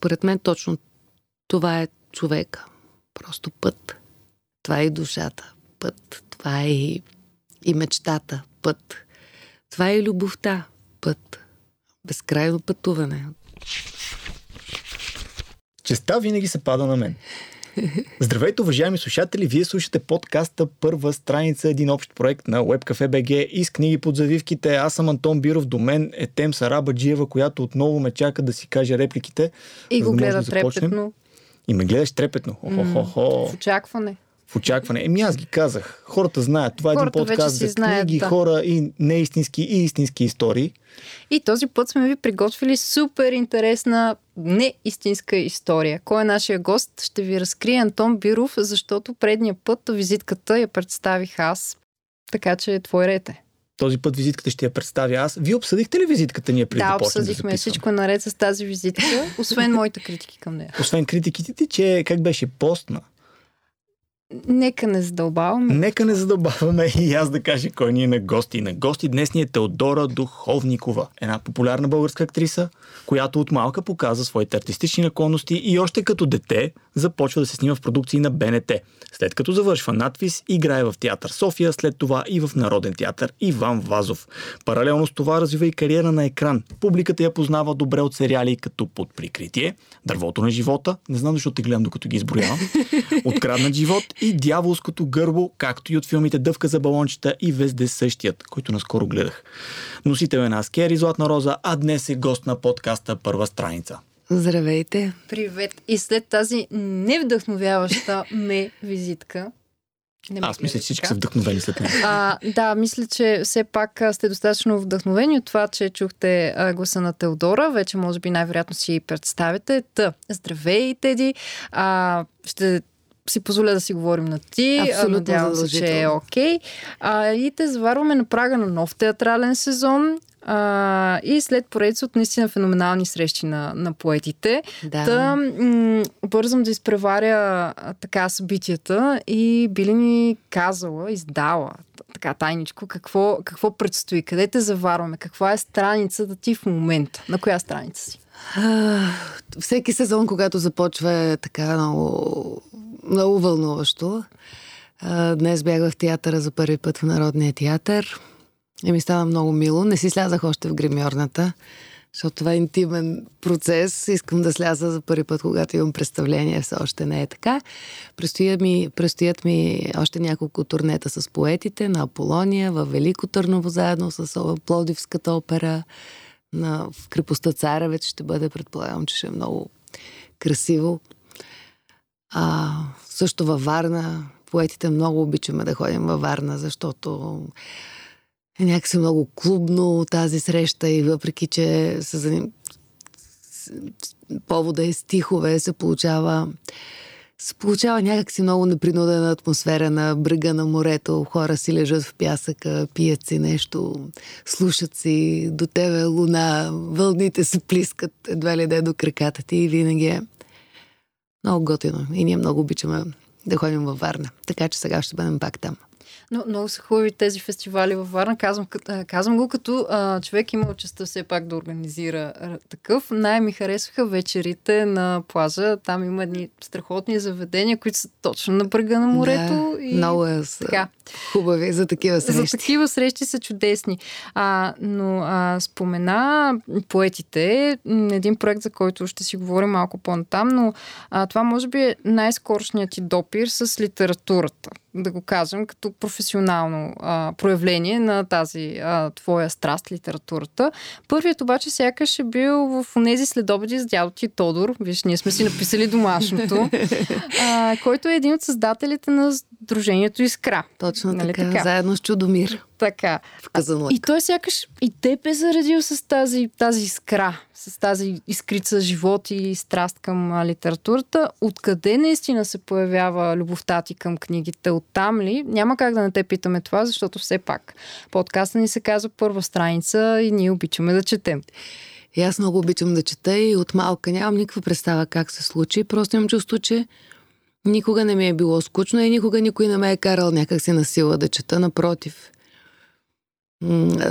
според мен точно това е човека. Просто път. Това е и душата. Път. Това е и, и мечтата. Път. Това е и любовта. Път. Безкрайно пътуване. Честа винаги се пада на мен. Здравейте, уважаеми слушатели! Вие слушате подкаста Първа страница, един общ проект на WebCafe BG и с книги под завивките. Аз съм Антон Биров, до мен е Тем Сараба Джиева, която отново ме чака да си каже репликите. И го да гледа да трепетно. И ме гледаш трепетно. Хо-хо-хо. В очакване в очакване. Еми аз ги казах. Хората знаят. Това е един подкаст за книги, да. хора и неистински и истински истории. И този път сме ви приготвили супер интересна неистинска история. Кой е нашия гост? Ще ви разкрие Антон Биров, защото предния път визитката я представих аз. Така че е твой рете. Този път визитката ще я представя аз. Вие обсъдихте ли визитката ние преди да, да обсъдихме. Да Всичко е наред с тази визитка, освен моите критики към нея. Освен критиките ти, че как беше постна. Нека не задълбаваме. Нека не задълбаваме и аз да кажа кой ни е на гости. На гости днес ни е Теодора Духовникова, една популярна българска актриса, която от малка показа своите артистични наклонности и още като дете започва да се снима в продукции на БНТ. След като завършва надвис, играе в театър София, след това и в Народен театър Иван Вазов. Паралелно с това развива и кариера на екран. Публиката я познава добре от сериали като Под прикритие, Дървото на живота, не знам защо те гледам докато ги изброявам, Откраднат живот и Дяволското гърбо, както и от филмите Дъвка за балончета и Везде същият, който наскоро гледах. Носител е на Аскери Златна Роза, а днес е гост на подкаста Първа страница. Здравейте! Привет! И след тази невдъхновяваща ме визитка, не Аз мисля, че всички са вдъхновени след мен. А, да, мисля, че все пак сте достатъчно вдъхновени от това, че чухте а, гласа на Теодора. Вече, може би, най-вероятно си представите. Та, здравей, Теди. А, ще си позволя да си говорим на ти. Абсолютно Надявам се, че е окей. Okay. и те заварваме на прага на нов театрален сезон. А, и след поредица от наистина феноменални срещи на, на поетите. Да. Та, м- бързам да изпреваря а, така събитията и би ли ни казала, издала така тайничко, какво, какво предстои, къде те заварваме, каква е страницата ти в момента, на коя страница си? Всеки сезон, когато започва е така много, много вълнуващо. Днес бях в театъра за първи път в Народния театър. И ми стана много мило. Не си слязах още в гримьорната, защото това е интимен процес. Искам да сляза за първи път, когато имам представление. Все още не е така. Предстоят ми, предстоят ми още няколко турнета с поетите на Аполония, в Велико Търново, заедно с Плодивската опера. На, в крепостта Царевец ще бъде, предполагам, че ще е много красиво. А, също във Варна. Поетите много обичаме да ходим във Варна, защото някакси много клубно тази среща и въпреки, че се заним... повода е стихове, се получава се получава някакси много непринудена атмосфера на брега на морето. Хора си лежат в пясъка, пият си нещо, слушат си до тебе луна, вълните се плискат едва ли да е до краката ти и винаги е много готино. И ние много обичаме да ходим във Варна. Така че сега ще бъдем пак там. Но много са хубави тези фестивали във Варна. Казвам, казвам го като а, човек има честа все пак да организира такъв. Най-ми харесваха вечерите на плажа. Там има едни страхотни заведения, които са точно на брега на морето. Да, и, много е така. хубави за такива срещи. За такива срещи са чудесни. А, но а, спомена поетите, един проект, за който ще си говорим малко по-натам, но а, това може би е най-скорошният ти допир с литературата да го кажем, като професионално а, проявление на тази а, твоя страст, литературата. Първият обаче сякаш е бил в тези следобеди с дядо ти Тодор. Виж, ние сме си написали домашното, а, който е един от създателите на Дружението Искра. Точно нали така, така, заедно с Чудомир. Така. В Казанлък. И той сякаш и те е заредил с тази, тази искра, с тази искрица живот и страст към литературата. Откъде наистина се появява любовта ти към книгите? Оттам ли? Няма как да не те питаме това, защото все пак подкаста ни се казва първа страница и ние обичаме да четем. И аз много обичам да чета и от малка нямам никаква представа как се случи. Просто имам чувство, че никога не ми е било скучно и никога никой не ме е карал някак си на сила да чета. Напротив,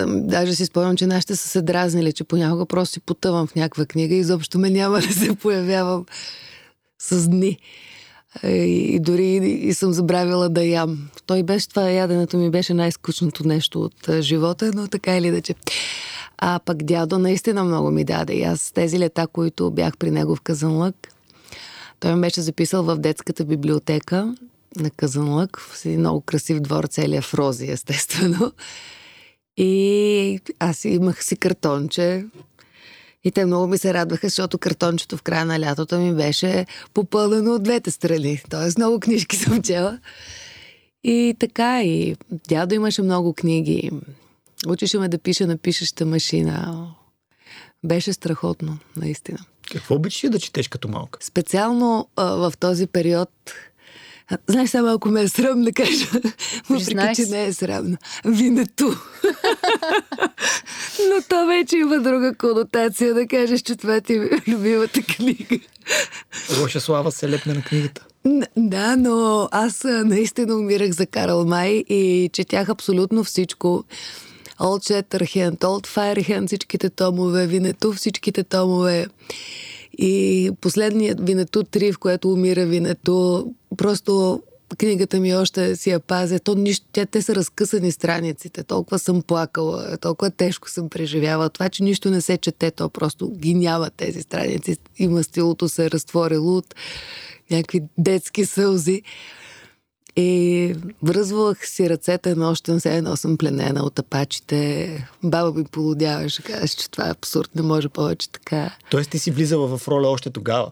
Даже си спомням, че нашите са се дразнили, че понякога просто си потъвам в някаква книга и изобщо ме няма да се появявам с дни. И дори и съм забравила да ям. Той беше това, яденето ми беше най-скучното нещо от живота, но така или да че. А пък дядо наистина много ми даде. И аз тези лета, които бях при него в Казанлък, той ме беше записал в детската библиотека на Казанлък, в си много красив двор, целия в рози, естествено. И аз имах си картонче. И те много ми се радваха, защото картончето в края на лятото ми беше попълнено от двете страни. Тоест много книжки съм чела. И така, и дядо имаше много книги. Учеше ме да пиша на пишеща машина. Беше страхотно, наистина. Какво обичаш да четеш като малка? Специално а, в този период Знаеш, само ако ме е срам да кажа, въпреки, че не е срамно. Винето. Но то вече има друга конотация да кажеш, че това ти е любимата книга. Лоша слава се лепне на книгата. Да, но аз наистина умирах за Карл Май и четях абсолютно всичко. Олд Shatterhand, Олд Firehand, всичките томове, Винето, всичките томове. И последният Винето 3, в което умира Винето, просто книгата ми още си я пазя. То нищо, тя, те са разкъсани страниците. Толкова съм плакала, толкова тежко съм преживявала. Това, че нищо не се чете, то просто ги няма тези страници. Има стилото се е разтворило от някакви детски сълзи. И връзвах си ръцете нощен, все едно съм пленена от апачите. Баба ми полудяваше, казваше, че това е абсурд, не може повече така. Тоест ти си влизала в роля още тогава?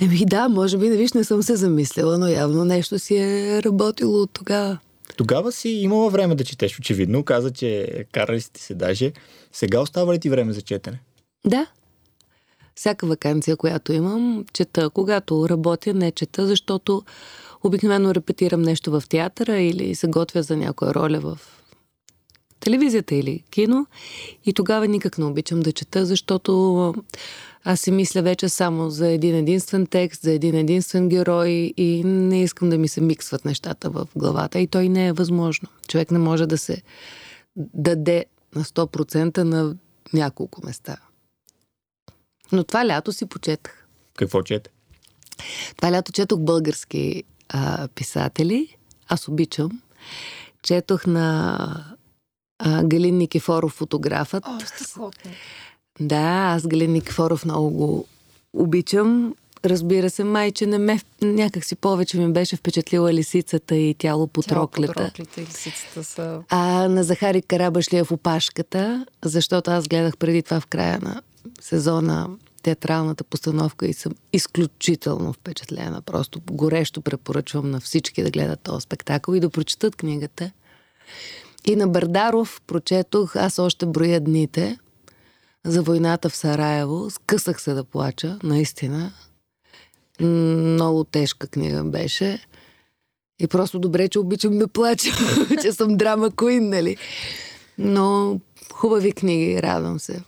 Еми да, може би, виж, не съм се замислила, но явно нещо си е работило от тогава. Тогава си имала време да четеш, очевидно. Каза, че карали сте се даже. Сега остава ли ти време за четене? Да. Всяка вакансия, която имам, чета. Когато работя, не чета, защото обикновено репетирам нещо в театъра или се готвя за някоя роля в телевизията или кино. И тогава никак не обичам да чета, защото аз си мисля вече само за един единствен текст, за един единствен герой и не искам да ми се миксват нещата в главата. И той не е възможно. Човек не може да се даде на 100% на няколко места. Но това лято си почетах. Какво чете? Това лято четох български а, писатели. Аз обичам. Четох на а, Галин Никифоров, фотографът. О, страхотно. Да, аз Галин Никифоров много го обичам. Разбира се, майче не ме, някак си повече ми беше впечатлила лисицата и тяло по троклята. Тяло по и лисицата са... А на Захари Карабашлиев опашката, защото аз гледах преди това в края на сезона театралната постановка и съм изключително впечатлена. Просто горещо препоръчвам на всички да гледат този спектакъл и да прочитат книгата. И на Бардаров прочетох Аз още броя дните за войната в Сараево. Скъсах се да плача, наистина. Много тежка книга беше. И просто добре, че обичам да плача, че съм драма Куин, нали? Но хубави книги, радвам се.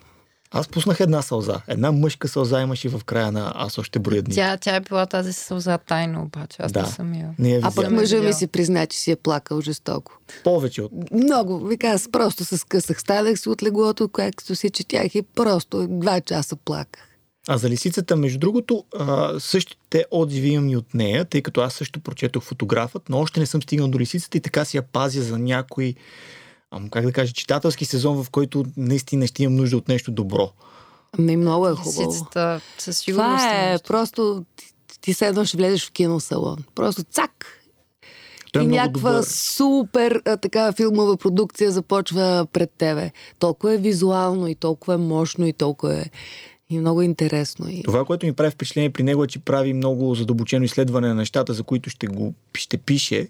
Аз пуснах една сълза. Една мъжка сълза имаше в края на Аз още броя дни. Тя, тя е била тази сълза тайно, обаче. Аз да. не съм я. Не а пък мъжа ми си призна, че си е плакал жестоко. Повече от. Много. Вика, аз просто се скъсах. Станах се от леглото, което си четях и просто два часа плаках. А за лисицата, между другото, същите отзиви имам и от нея, тъй като аз също прочетох фотографът, но още не съм стигнал до лисицата и така си я пазя за някои как да кажа, читателски сезон, в който наистина ще имам нужда от нещо добро. Ми много е хубаво. Сицата, със сигурност. Това е просто, ти, ти се едно ще влезеш в киносалон. Просто цак, той е и някаква добър. супер а, така филмова продукция започва пред тебе. Толкова е визуално и толкова е мощно и толкова е и много интересно. И... Това, което ми прави впечатление при него е, че прави много задълбочено изследване на нещата, за които ще го ще пише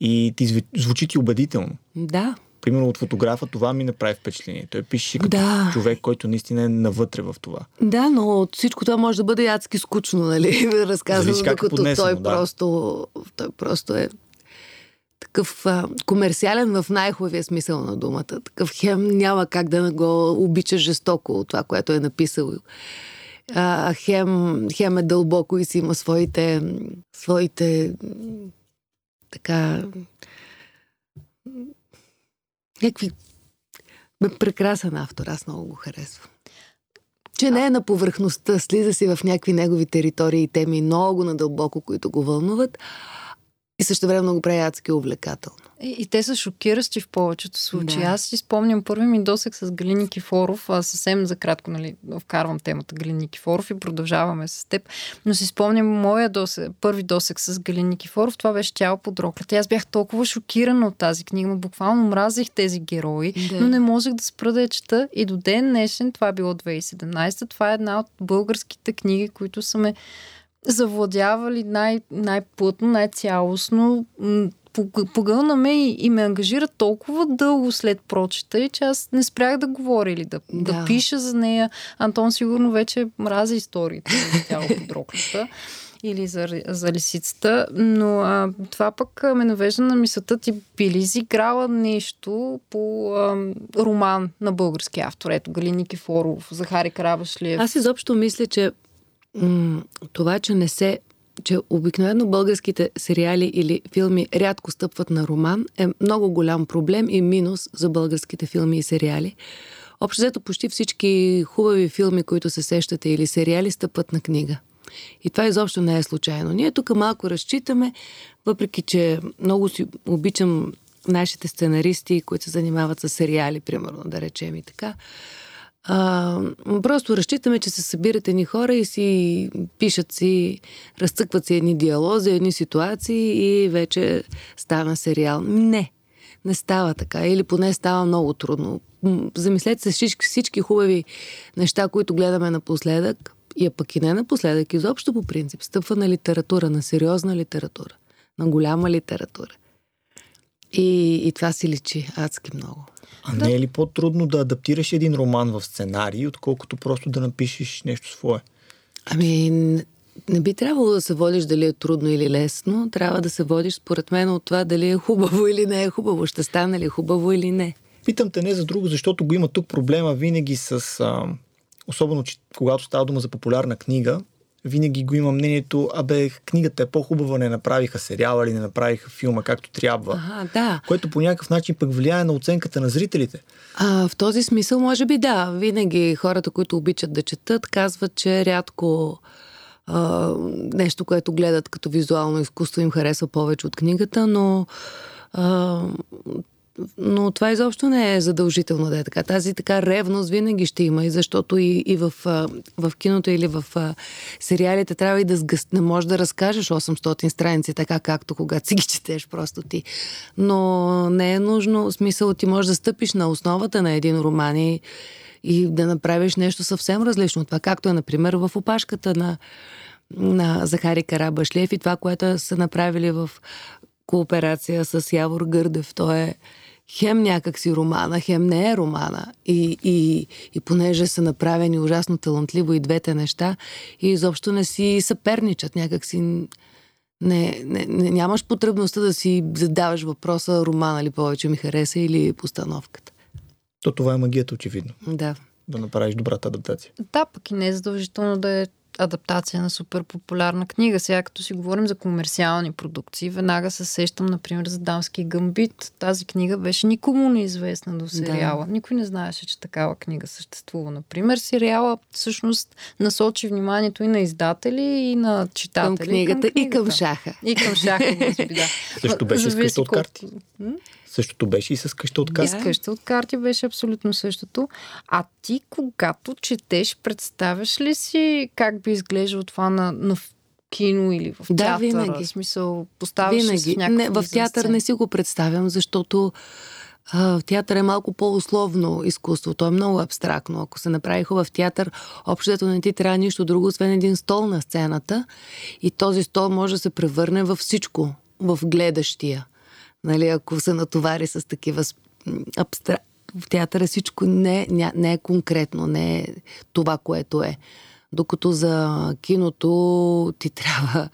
и ти звучи ти убедително. Да примерно от фотографа, това ми направи впечатление. Той пише като да. човек, който наистина е навътре в това. Да, но от всичко това може да бъде ядски скучно, нали? Разказвам, е докато поднесено, той, да. просто, той просто е такъв а, комерциален в най-хубавия смисъл на думата. Такъв хем няма как да го обича жестоко от това, което е написал. А, хем, хем е дълбоко и си има своите, своите така някакви Бе, прекрасен автор, аз много го харесвам. Че не е на повърхността, слиза си в някакви негови територии и теми много надълбоко, които го вълнуват и също време го прави адски увлекателно. И, и те са шокиращи в повечето случаи. Да. Аз си спомням първи ми досек с Галини Кифоров, а съвсем за кратко нали, вкарвам темата Галини Кифоров и продължаваме с теб. Но си спомням моя досек, първи досек с Галини Кифоров, това беше тяло под роклята. Аз бях толкова шокирана от тази книга, но буквално мразих тези герои, Да. но не можех да спра да я чета. И до ден днешен, това е било 2017, това е една от българските книги, които са ме завладявали най- най-плътно, най-цялостно. М, пог- Погълна ме и, и ме ангажира толкова дълго след прочета, и че аз не спрях да говоря или да, да. Да. пиша за нея. Антон сигурно вече мрази историите за тяло под роклята или за, за лисицата, но а, това пък ме навежда на мисълта ти би ли изиграла нещо по а, роман на български автор? Ето Галини Кифоров, Захари Карабашлиев. Аз изобщо мисля, че това, че не се че обикновено българските сериали или филми рядко стъпват на роман, е много голям проблем и минус за българските филми и сериали. Общо взето почти всички хубави филми, които се сещате или сериали, стъпват на книга. И това изобщо не е случайно. Ние тук малко разчитаме, въпреки че много си обичам нашите сценаристи, които се занимават с сериали, примерно, да речем и така. А, просто разчитаме, че се събират едни хора и си пишат си, разцъкват си едни диалози, едни ситуации и вече стана сериал. Не, не става така. Или поне става много трудно. Замислете се всички, всички хубави неща, които гледаме напоследък, и а пък и не напоследък, изобщо по принцип, стъпва на литература, на сериозна литература, на голяма литература. И, и това си личи адски много. А не е ли по-трудно да адаптираш един роман в сценарий, отколкото просто да напишеш нещо свое? Ами, не би трябвало да се водиш дали е трудно или лесно. Трябва да се водиш, според мен, от това дали е хубаво или не е хубаво. Ще стане ли хубаво или не. Питам те не за друго, защото го има тук проблема винаги с... А, особено, че, когато става дума за популярна книга, винаги го има мнението, абе, книгата е по-хубава, не направиха сериала или не направиха филма както трябва. Ага, да. Което по някакъв начин пък влияе на оценката на зрителите. А, в този смисъл, може би да. Винаги хората, които обичат да четат, казват, че рядко а, нещо, което гледат като визуално изкуство им харесва повече от книгата, но а, но това изобщо не е задължително да е така. Тази така ревност винаги ще има, и защото и, и в, в киното или в сериалите трябва и да сгъс... Не можеш да разкажеш 800 страници, така както когато си ги четеш просто ти. Но не е нужно, смисъл ти можеш да стъпиш на основата на един роман и, и да направиш нещо съвсем различно от това, както е, например, в опашката на, на Захари Карабашлиев и това, което са направили в кооперация с Явор Гърдев. То е хем някак си романа, хем не е романа. И, и, и понеже са направени ужасно талантливо и двете неща, и изобщо не си съперничат, някак си не, не, не, нямаш потребността да си задаваш въпроса романа ли повече ми хареса или постановката. То това е магията, очевидно. Да. Да направиш добрата адаптация. Да, пък и не е задължително да е адаптация на супер популярна книга. Сега като си говорим за комерциални продукции, веднага се сещам, например, за Дамски гамбит. Тази книга беше никому неизвестна до сериала. Да. Никой не знаеше, че такава книга съществува. Например, сериала всъщност насочи вниманието и на издатели, и на читатели. Към книгата, и към шаха. И към шаха, може би, да. Също беше с Зависи къща от колко- карти. Същото беше и с къща от И карти. с къща от карти беше абсолютно същото. А ти, когато четеш, представяш ли си как би изглеждало това на, на в кино или в Да, театъра? винаги. В смисъл, поставяш Винаги. в някакъв Не, в театър не си го представям, защото в театър е малко по-условно изкуство. То е много абстрактно. Ако се направи хубав театър, общото не ти трябва нищо друго, освен един стол на сцената. И този стол може да се превърне във всичко, в гледащия. Нали, ако се натовари с такива абстра... В театъра всичко не, не е конкретно, не е това, което е. Докато за киното ти трябва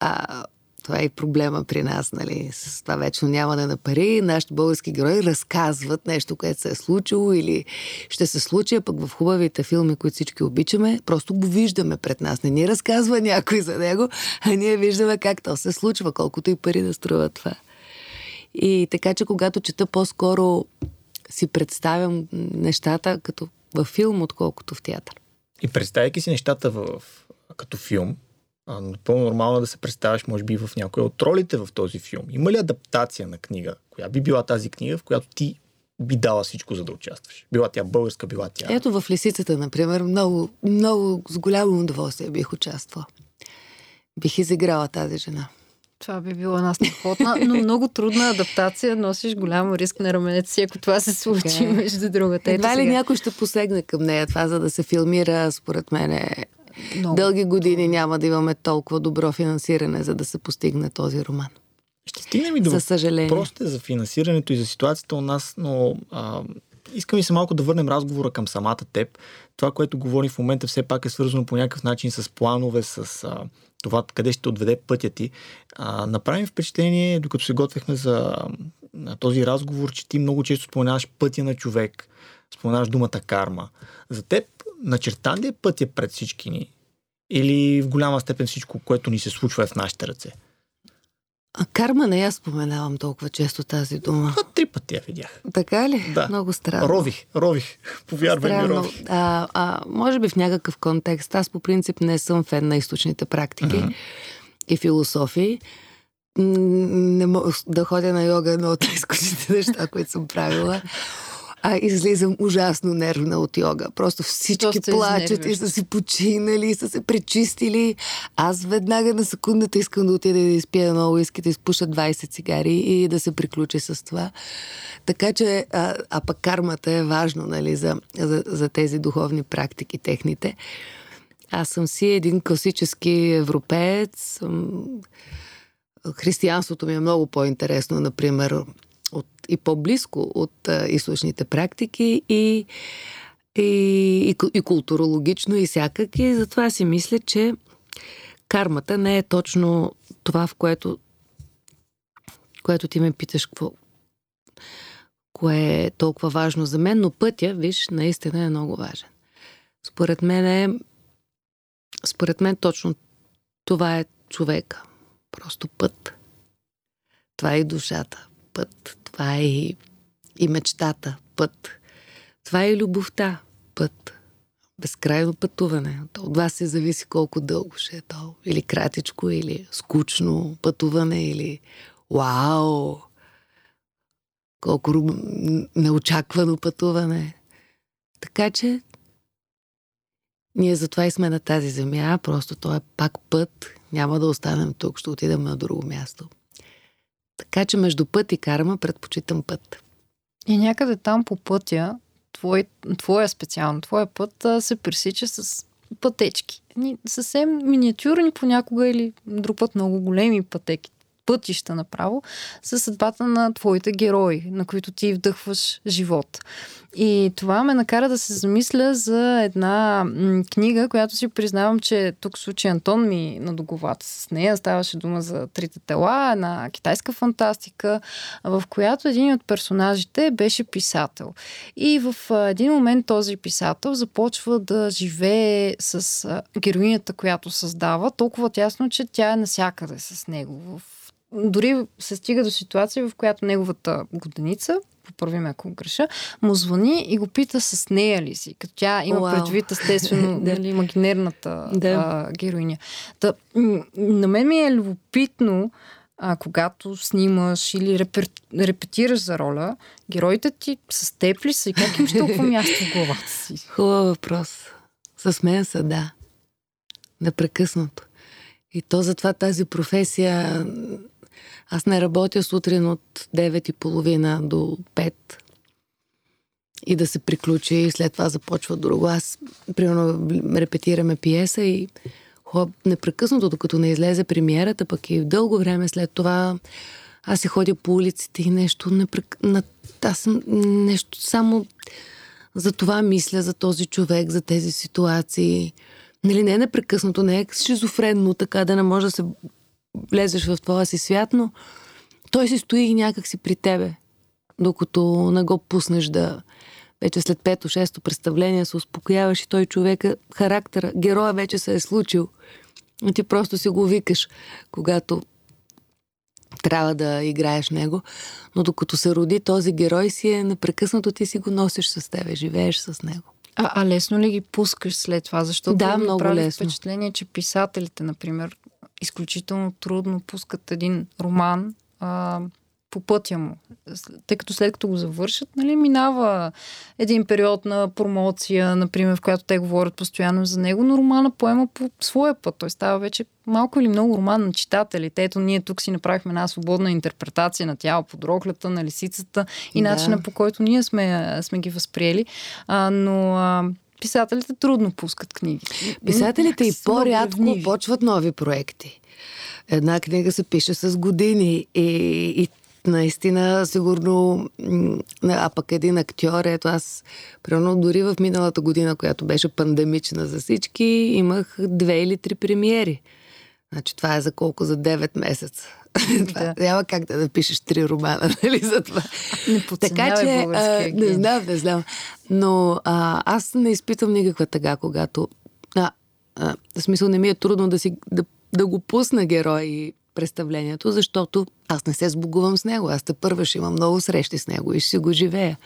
а, това е и проблема при нас, нали? С това вечно нямане на пари. Нашите български герои разказват нещо, което се е случило или ще се случи, а пък в хубавите филми, които всички обичаме, просто го виждаме пред нас. Не ни разказва някой за него, а ние виждаме как то се случва, колкото и пари да струва това. И така, че когато чета по-скоро си представям нещата като във филм, отколкото в театър. И представяйки си нещата в, като филм, а, напълно нормално е да се представяш, може би, в някоя от ролите в този филм. Има ли адаптация на книга? Коя би била тази книга, в която ти би дала всичко, за да участваш? Била тя българска, била тя... Ето в Лисицата, например, много, много с голямо удоволствие бих участвала. Бих изиграла тази жена. Това би било една страхотна, но много трудна адаптация. Носиш голям риск на раменете си, ако това се случи okay. Е. между другата. Едва ли сега. някой ще посегне към нея това, за да се филмира, според мен е... Много. Дълги години няма да имаме толкова добро финансиране, за да се постигне този роман. Ще стигнем и до за съжаление. Просто за финансирането и за ситуацията у нас, но а, искам и се малко да върнем разговора към самата теб. Това, което говорим в момента, все пак е свързано по някакъв начин с планове, с а, това къде ще отведе пътя ти. А, направим впечатление, докато се готвехме за а, този разговор, че ти много често споменаваш пътя на човек, споменаваш думата карма. За теб начертан ли е пътя пред всички ни? Или в голяма степен всичко, което ни се случва е в нашите ръце? А карма не я споменавам толкова често тази дума. А, три пъти я видях. Така ли? Да. Много странно. Рових, рових. Повярвай ми, рових. А, а, може би в някакъв контекст. Аз по принцип не съм фен на източните практики uh-huh. и философии. Не мога да ходя на йога е едно от изкусите неща, които съм правила а излизам ужасно нервна от йога. Просто всички Доста плачат и са си починали, и са се пречистили. Аз веднага на секундата искам да отида да изпия едно уиски, да изпуша 20 цигари и да се приключи с това. Така че, а, а пък кармата е важно, нали, за, за, за тези духовни практики, техните. Аз съм си един класически европеец. Християнството ми е много по-интересно, например, и по-близко от източните практики и, и, и, и културологично и всякак. И затова си мисля, че кармата не е точно това, в което, което ти ме питаш какво, кое е толкова важно за мен, но пътя, виж, наистина е много важен. Според мен е, според мен точно това е човека. Просто път. Това е и душата път. Това е и, и мечтата, път. Това е и любовта, път. Безкрайно пътуване. От вас се зависи колко дълго ще е то. Или кратичко, или скучно пътуване, или вау! Колко неочаквано пътуване. Така че ние затова и сме на тази земя, просто то е пак път. Няма да останем тук, ще отидем на друго място. Така че между път и карма предпочитам път. И някъде там по пътя, твой, твоя специално, твоя път се пресича с пътечки. Съвсем миниатюрни понякога или друг път много големи пътеки пътища направо с съдбата на твоите герои, на които ти вдъхваш живот. И това ме накара да се замисля за една книга, която си признавам, че тук случай Антон ми надоговата с нея. Ставаше дума за Трите тела, една китайска фантастика, в която един от персонажите беше писател. И в един момент този писател започва да живее с героинята, която създава, толкова тясно, че тя е насякъде с него. В дори се стига до ситуация, в която неговата годеница, поправи ме ако греша, му звъни и го пита с нея ли си, като тя има wow. предвид естествено нали, имагинерната а, героиня. Та, на мен ми е любопитно, а, когато снимаш или репер, репетираш за роля, героите ти с теб ли са и как имаш толкова място в главата си? Хубав въпрос. С мен са, да. Непрекъснато. И то затова тази професия аз не работя сутрин от 9.30 до 5 и да се приключи и след това започва друго. Аз, примерно, репетираме пиеса и непрекъснато, докато не излезе премиерата, пък и дълго време след това аз си ходя по улиците и нещо непрек... Аз съм нещо само за това мисля, за този човек, за тези ситуации. Нали, не е непрекъснато, не е шизофренно, така да не може да се влезеш в твоя си свят, но той си стои някак си при тебе, докато не го пуснеш да вече след пето, шесто представление се успокояваш и той човека, характера, героя вече се е случил. И ти просто си го викаш, когато трябва да играеш него, но докато се роди този герой си е непрекъснато ти си го носиш с тебе, живееш с него. А, а лесно ли ги пускаш след това? Защото да, много прави лесно. впечатление, че писателите, например, изключително трудно пускат един роман а, по пътя му. Тъй като след като го завършат, нали, минава един период на промоция, например, в която те говорят постоянно за него, но романа поема по своя път. Той става вече малко или много роман на читателите. Ето, ние тук си направихме една свободна интерпретация на тяло под роклята, на лисицата и да. начина по който ние сме, сме ги възприели. А, но а, писателите трудно пускат книги. Писателите и по-рядко почват нови проекти. Една книга се пише с години и, и наистина, сигурно, а пък един актьор, ето аз, примерно дори в миналата година, която беше пандемична за всички, имах две или три премиери. Значи това е за колко? За 9 месеца. Да. Няма как да напишеш три романа, нали, за това. Не така че, а, не знам, не знам. Но а, аз не изпитвам никаква тъга, когато... А, а, в смисъл не ми е трудно да, си, да, да го пусна герой представлението, защото аз не се сбогувам с него. Аз те първа ще имам много срещи с него и ще си го живея.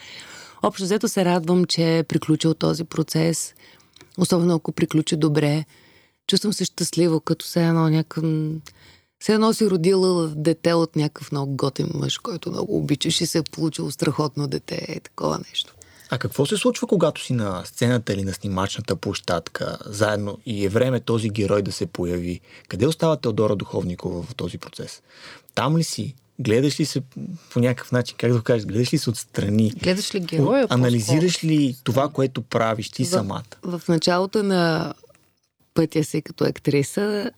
Общо взето се радвам, че е приключил този процес, особено ако приключи добре. Чувствам се щастливо, като се едно някакъв... Се едно си родила дете от някакъв много готин мъж, който много обичаш и се е получило страхотно дете и такова нещо. А какво се случва, когато си на сцената или на снимачната площадка заедно и е време този герой да се появи? Къде остава Теодора Духовникова в този процес? Там ли си? Гледаш ли се по някакъв начин, как да го кажеш, гледаш ли се отстрани? Гледаш ли героя? Анализираш ли това, което правиш ти в, самата? В началото на пътя си като актриса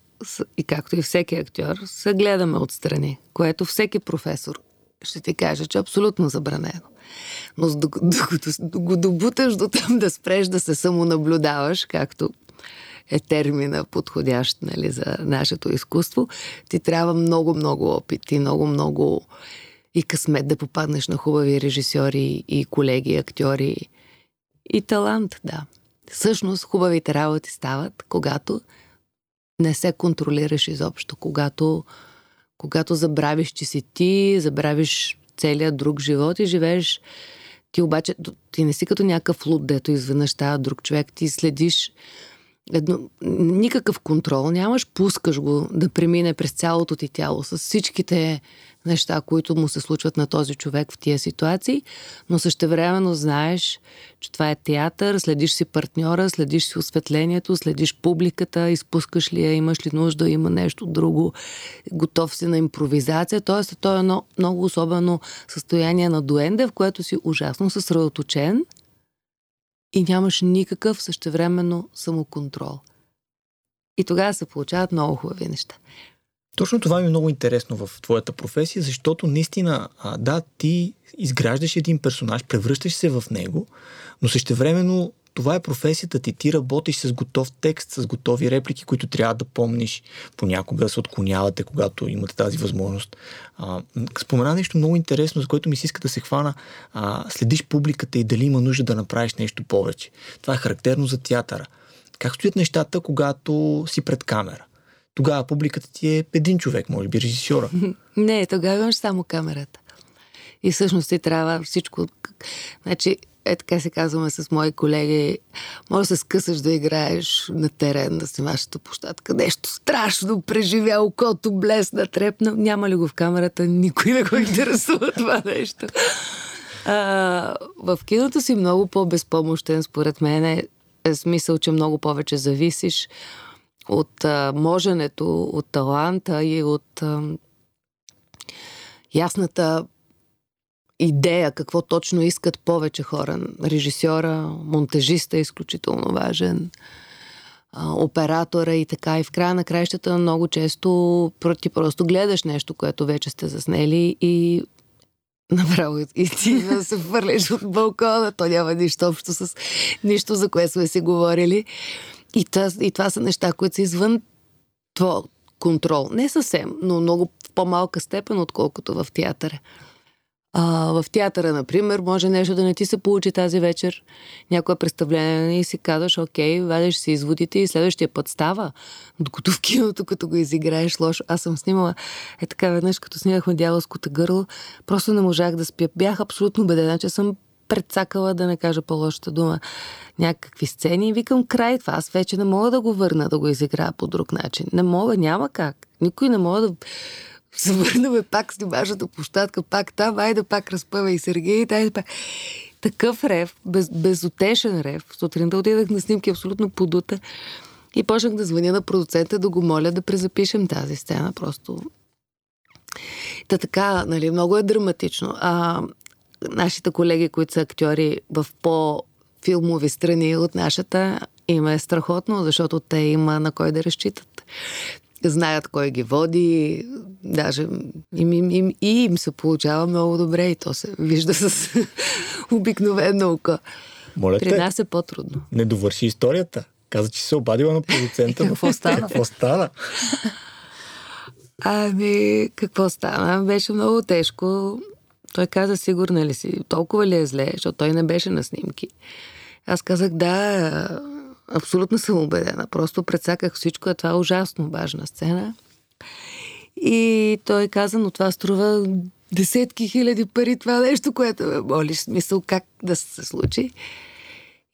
и както и всеки актьор, се гледаме отстрани, което всеки професор ще ти каже, че е абсолютно забранено. Но докато го добуташ до там да спреш да се самонаблюдаваш, както е термина подходящ нали, за нашето изкуство, ти трябва много-много опит и много-много и късмет да попаднеш на хубави режисьори и колеги, актьори и талант, да. Всъщност хубавите работи стават, когато не се контролираш изобщо, когато, когато забравиш, че си ти, забравиш целият друг живот и живееш ти обаче, ти не си като някакъв луд, дето изведнъж става друг човек. Ти следиш едно, никакъв контрол нямаш, пускаш го да премине през цялото ти тяло с всичките неща, които му се случват на този човек в тия ситуации, но същевременно знаеш, че това е театър, следиш си партньора, следиш си осветлението, следиш публиката, изпускаш ли я, имаш ли нужда, има нещо друго, готов си на импровизация. Тоест, то е едно много особено състояние на дуенде, в което си ужасно съсредоточен – и нямаш никакъв същевременно самоконтрол. И тогава се получават много хубави неща. Точно това ми е много интересно в твоята професия, защото наистина, да, ти изграждаш един персонаж, превръщаш се в него, но същевременно това е професията ти. Ти работиш с готов текст, с готови реплики, които трябва да помниш. Понякога се отклонявате, когато имате тази възможност. А, спомена нещо много интересно, за което ми се иска да се хвана. А, следиш публиката и дали има нужда да направиш нещо повече. Това е характерно за театъра. Как стоят нещата, когато си пред камера? Тогава публиката ти е един човек, може би режисьора. Не, тогава имаш само камерата. И всъщност ти трябва всичко. Значи, е така се казваме с мои колеги, може да се скъсаш да играеш на терен, да си вашата площадка. Нещо страшно преживя, окото блесна, трепна. Няма ли го в камерата? Никой не го интересува това нещо. А, в киното си много по-безпомощен, според мен е смисъл, че много повече зависиш от а, моженето, от таланта и от а, ясната идея какво точно искат повече хора. Режисьора, монтажиста е изключително важен, оператора и така. И в края на краищата много често ти просто гледаш нещо, което вече сте заснели и направо и ти да се фърлиш от балкона. То няма нищо общо с нищо, за което сме си говорили. И това, и това са неща, които са извън твой контрол. Не съвсем, но много в по-малка степен, отколкото в театъра. А, в театъра, например, може нещо да не ти се получи тази вечер, някое представление и си казваш, окей, вадиш си изводите и следващия път става. Докато в киното, като го изиграеш лошо, аз съм снимала е така веднъж, като снимахме дяволското гърло, просто не можах да спя. Бях абсолютно убедена, че съм предсакала да не кажа по-лошата дума някакви сцени и викам край това. Аз вече не мога да го върна да го изиграя по друг начин. Не мога, няма как. Никой не мога да се върнаме пак снимажната площадка, пак там, айде пак разпъва и Сергей, айде пак. Такъв рев, без, безотешен рев. Сутринта отидах на снимки абсолютно подута и почнах да звъня на продуцента да го моля да презапишем тази сцена. Просто Та така, нали, много е драматично. А, нашите колеги, които са актьори в по-филмови страни от нашата, им е страхотно, защото те има на кой да разчитат. Знаят кой ги води, даже им, им, им, и им се получава много добре и то се вижда с обикновено око. Моля При те, нас е по-трудно. не довърши историята. Каза, че се обадила на продуцента. Какво стана? Какво стана? Ами, какво стана? Беше много тежко. Той каза, сигурна ли си? Толкова ли е зле? Защото той не беше на снимки. Аз казах, да, абсолютно съм убедена. Просто предсаках всичко, а това е ужасно важна сцена. И той каза, но това струва десетки хиляди пари, това нещо, което ме боли. Смисъл как да се случи.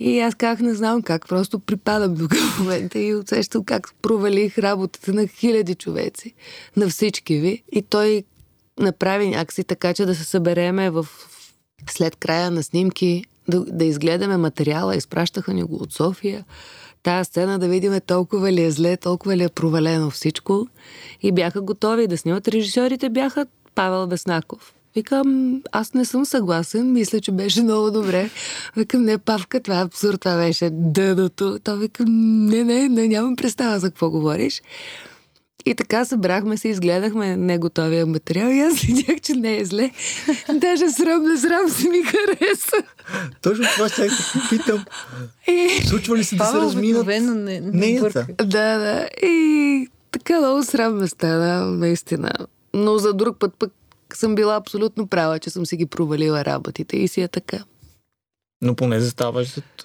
И аз как не знам как, просто припадам до момента и усещам как провалих работата на хиляди човеци, на всички ви. И той направи някакси така, че да се събереме в след края на снимки, да, да изгледаме материала. Изпращаха ни го от София. Тая сцена да видим толкова ли е зле, толкова ли е провалено всичко. И бяха готови да снимат. Режисьорите бяха Павел Веснаков. Викам, аз не съм съгласен, мисля, че беше много добре. Викам, не, Павка, това е абсурд, това беше дъното. То викам, не, не, не, нямам представа за какво говориш. И така събрахме се, изгледахме неготовия материал и аз видях, че не е зле. Даже срам на срам си ми хареса. Точно това ще да попитам. И... Случва ли се да се разминат не, не бърка. Да, да. И така много срам ме стана, наистина. Но за друг път пък съм била абсолютно права, че съм си ги провалила работите и си е така. Но поне заставаш зад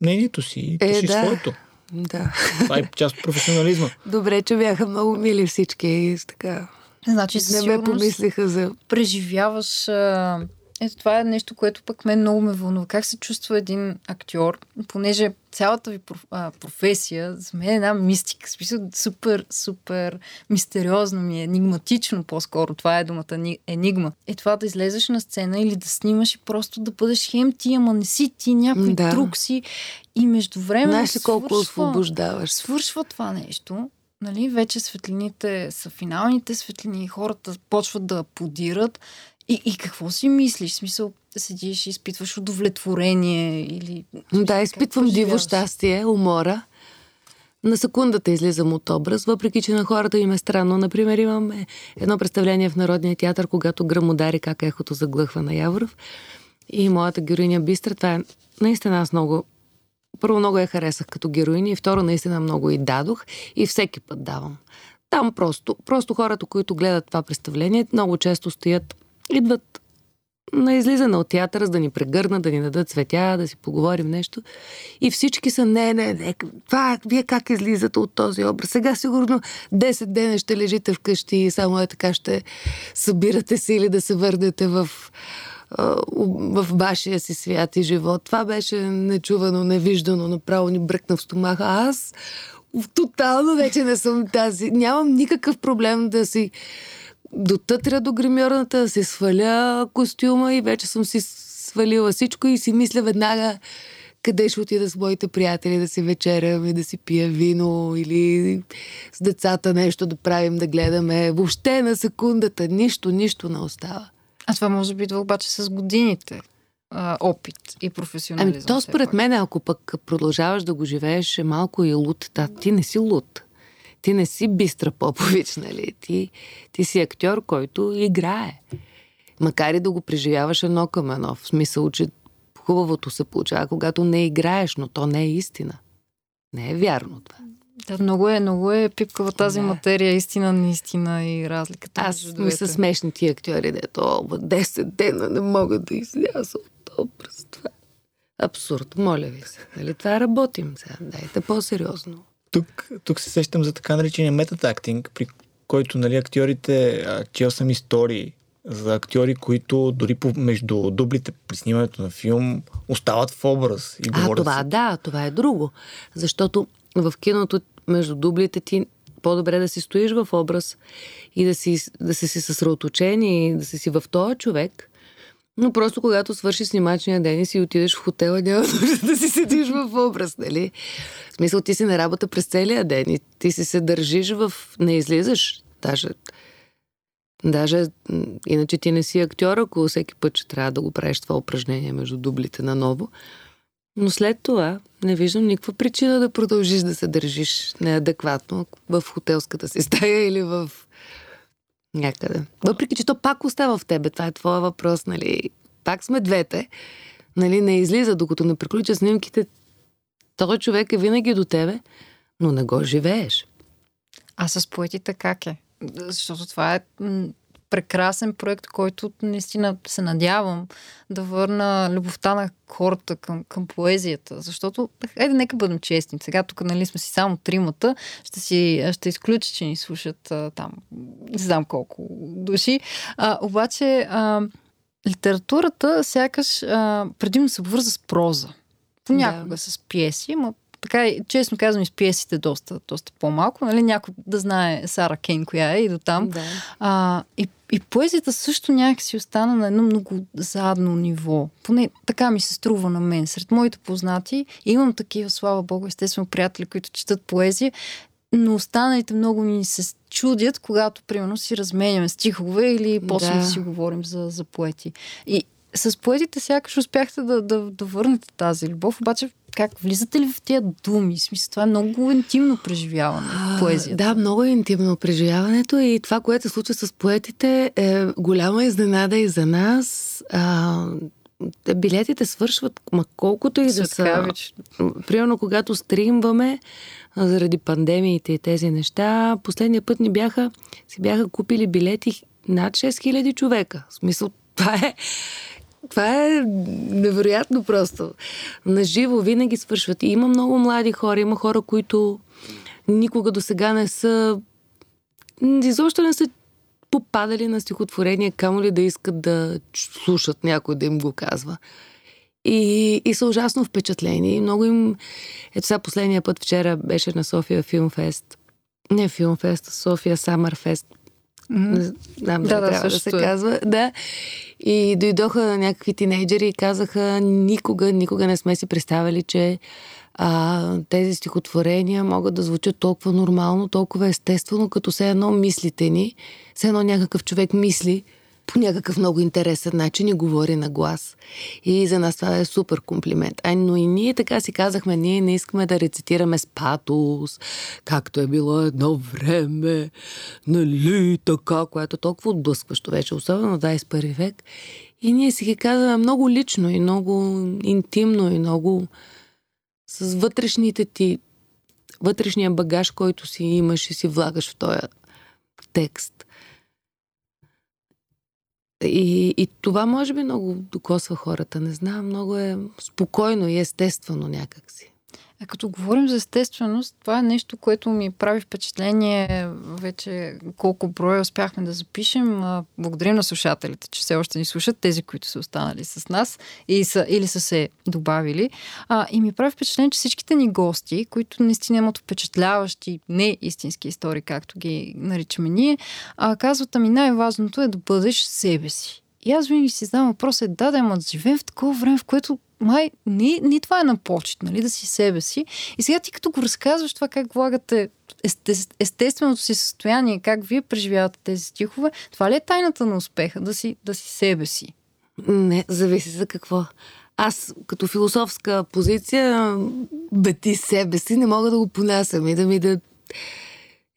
мнението си и Е, да. своето. Да. Това е част от професионализма. Добре, че бяха много мили всички и така. Значи Не ме помислиха за... преживяваш... А... Ето това е нещо, което пък мен много ме вълнува. Как се чувства един актьор, понеже цялата ви проф, а, професия за мен е една мистика. Смисъл, супер, супер мистериозно ми е, енигматично по-скоро. Това е думата ни- енигма. Е това да излезеш на сцена или да снимаш и просто да бъдеш хем ти, ама не си ти, някой Да. друг си. И междувременно Знаеш ли колко свършва- освобождаваш? свършва това нещо, нали, вече светлините са финалните светлини, хората почват да аплодират. И, и какво си мислиш? В смисъл, седиш и изпитваш удовлетворение или... Да, изпитвам диво щастие, умора. На секундата излизам от образ, въпреки че на хората им е странно. Например, имаме едно представление в Народния театър, когато гръм удари как ехото заглъхва на Яворов. И моята героиня Бистра, това е наистина аз много... Първо много я харесах като героиня и второ наистина много и дадох и всеки път давам. Там просто, просто хората, които гледат това представление, много често стоят, идват на излизане от театъра, за да ни прегърнат, да ни дадат цветя, да си поговорим нещо. И всички са, не, не, не, това, вие как излизате от този образ? Сега сигурно 10 дена ще лежите вкъщи и само е така ще събирате се или да се върнете в, в вашия си свят и живот. Това беше нечувано, невиждано, направо ни бръкна в стомаха. Аз тотално вече не съм тази. Нямам никакъв проблем да си дотътря до гримьорната, да си сваля костюма и вече съм си свалила всичко и си мисля веднага къде ще отида с моите приятели да си вечеряме, да си пия вино или с децата нещо да правим, да гледаме. Въобще на секундата нищо, нищо не остава. А това може би идва обаче с годините. А, опит и професионализъм. Ами то според мен, ако пък продължаваш да го живееш, е малко и луд. Та, ти не си луд. Ти не си Бистра Попович, нали? Ти, ти си актьор, който играе. Макар и да го преживяваш едно към едно. В смисъл, че хубавото се получава, когато не играеш, но то не е истина. Не е вярно това. Да, много е, много е пипкава тази Да. материя, истина, неистина и разликата. Аз ми са смешни тия актьори, дето о, 10 дена не могат да изляза от образ. Това е абсурд, моля ви се. Нали, това работим сега. Дайте по-сериозно. Тук, тук се сещам за така наречения метатактинг, при който нали, актьорите, чел съм истории за актьори, които дори по, между дублите при снимането на филм остават в образ и А, това си. да, това е друго. Защото в киното между дублите ти по-добре да си стоиш в образ и да си, да си, си съсредоточен и да си си в този човек. Но просто когато свърши снимачния ден и си отидеш в хотела, няма нужда да си седиш в образ, нали? В смисъл, ти си на работа през целия ден и ти си се държиш в... Не излизаш. Даже, даже иначе ти не си актьор, ако всеки път ще трябва да го правиш това упражнение между дублите наново. Но след това не виждам никаква причина да продължиш да се държиш неадекватно в хотелската си стая или в някъде. Въпреки, че то пак остава в тебе. Това е твоя въпрос, нали? Пак сме двете. Нали, не излиза, докато не приключа снимките. Този човек е винаги до тебе, но не го живееш. А с поетите как е? Защото това е прекрасен проект, който наистина се надявам да върна любовта на хората към, към поезията. Защото, айде, нека бъдем честни. Сега тук, нали, сме си само тримата. Ще, си, ще изключа, че ни слушат а, там, не знам колко души. А, обаче, а, литературата сякаш а, предимно се обвърза с проза. Понякога Да. с пиеси, ма така, честно казвам, и с пиесите доста, доста по-малко. Нали? Някой да знае Сара Кейн коя е и до там. Да. А, и, и поезията също някакси остана на едно много задно ниво. Поне така ми се струва на мен. Сред моите познати имам такива, слава богу, естествено, приятели, които четат поезия, но останалите много ни се чудят, когато, примерно, си разменяме стихове или после да си говорим за, за поети. И с поетите сякаш успяхте да, да, да върнете тази любов, обаче как влизате ли в тия думи? В Смисъл, това е много интимно преживяване, поезията. Да, много е интимно преживяването и това, което се случва с поетите е голяма изненада и за нас. А, те билетите свършват, ма колкото и да са... Примерно, когато стримваме заради пандемиите и тези неща, последния път ни бяха, си бяха купили билети над 6000 човека. В смисъл, това е, това е невероятно просто. Наживо винаги свършват. И има много млади хора, има хора, които никога до сега не са изобщо не са попадали на стихотворение, камо ли да искат да слушат някой да им го казва. И, и са ужасно впечатлени. И много им... Ето сега последния път вчера беше на София Филмфест. Не Филмфест, а София Самърфест. Не знам Да, да, трябва да се е. казва. Да. И дойдоха някакви тинейджери и казаха, никога, никога не сме си представили, че а, тези стихотворения могат да звучат толкова нормално, толкова естествено, като все едно мислите ни. Все едно някакъв човек мисли по някакъв много интересен начин и говори на глас. И за нас това е супер комплимент. А, но и ние така си казахме, ние не искаме да рецитираме с патос, както е било едно време, нали, така, което е толкова отблъскващо вече, особено в 21 век. И ние си ги казваме много лично и много интимно и много с вътрешните ти, вътрешния багаж, който си имаш и си влагаш в този текст. И, и това може би много докосва хората. Не знам, много е спокойно и естествено някакси. А като говорим за естественост, това е нещо, което ми прави впечатление вече колко броя успяхме да запишем. Благодарим на слушателите, че все още ни слушат, тези, които са останали с нас и са, или са се добавили. А, и ми прави впечатление, че всичките ни гости, които наистина имат впечатляващи, не истински истории, както ги наричаме ние, а, казват, ами най-важното е да бъдеш себе си. И аз винаги си задавам въпроса, е, да, да, ама живеем в такова време, в което май не, не това е на почет, нали, да си себе си. И сега ти като го разказваш това как влагате есте, естественото си състояние, как вие преживявате тези стихове, това ли е тайната на успеха, да си, да си себе си? Не, зависи за какво. Аз като философска позиция, бъди себе си, не мога да го понасям и да ми да...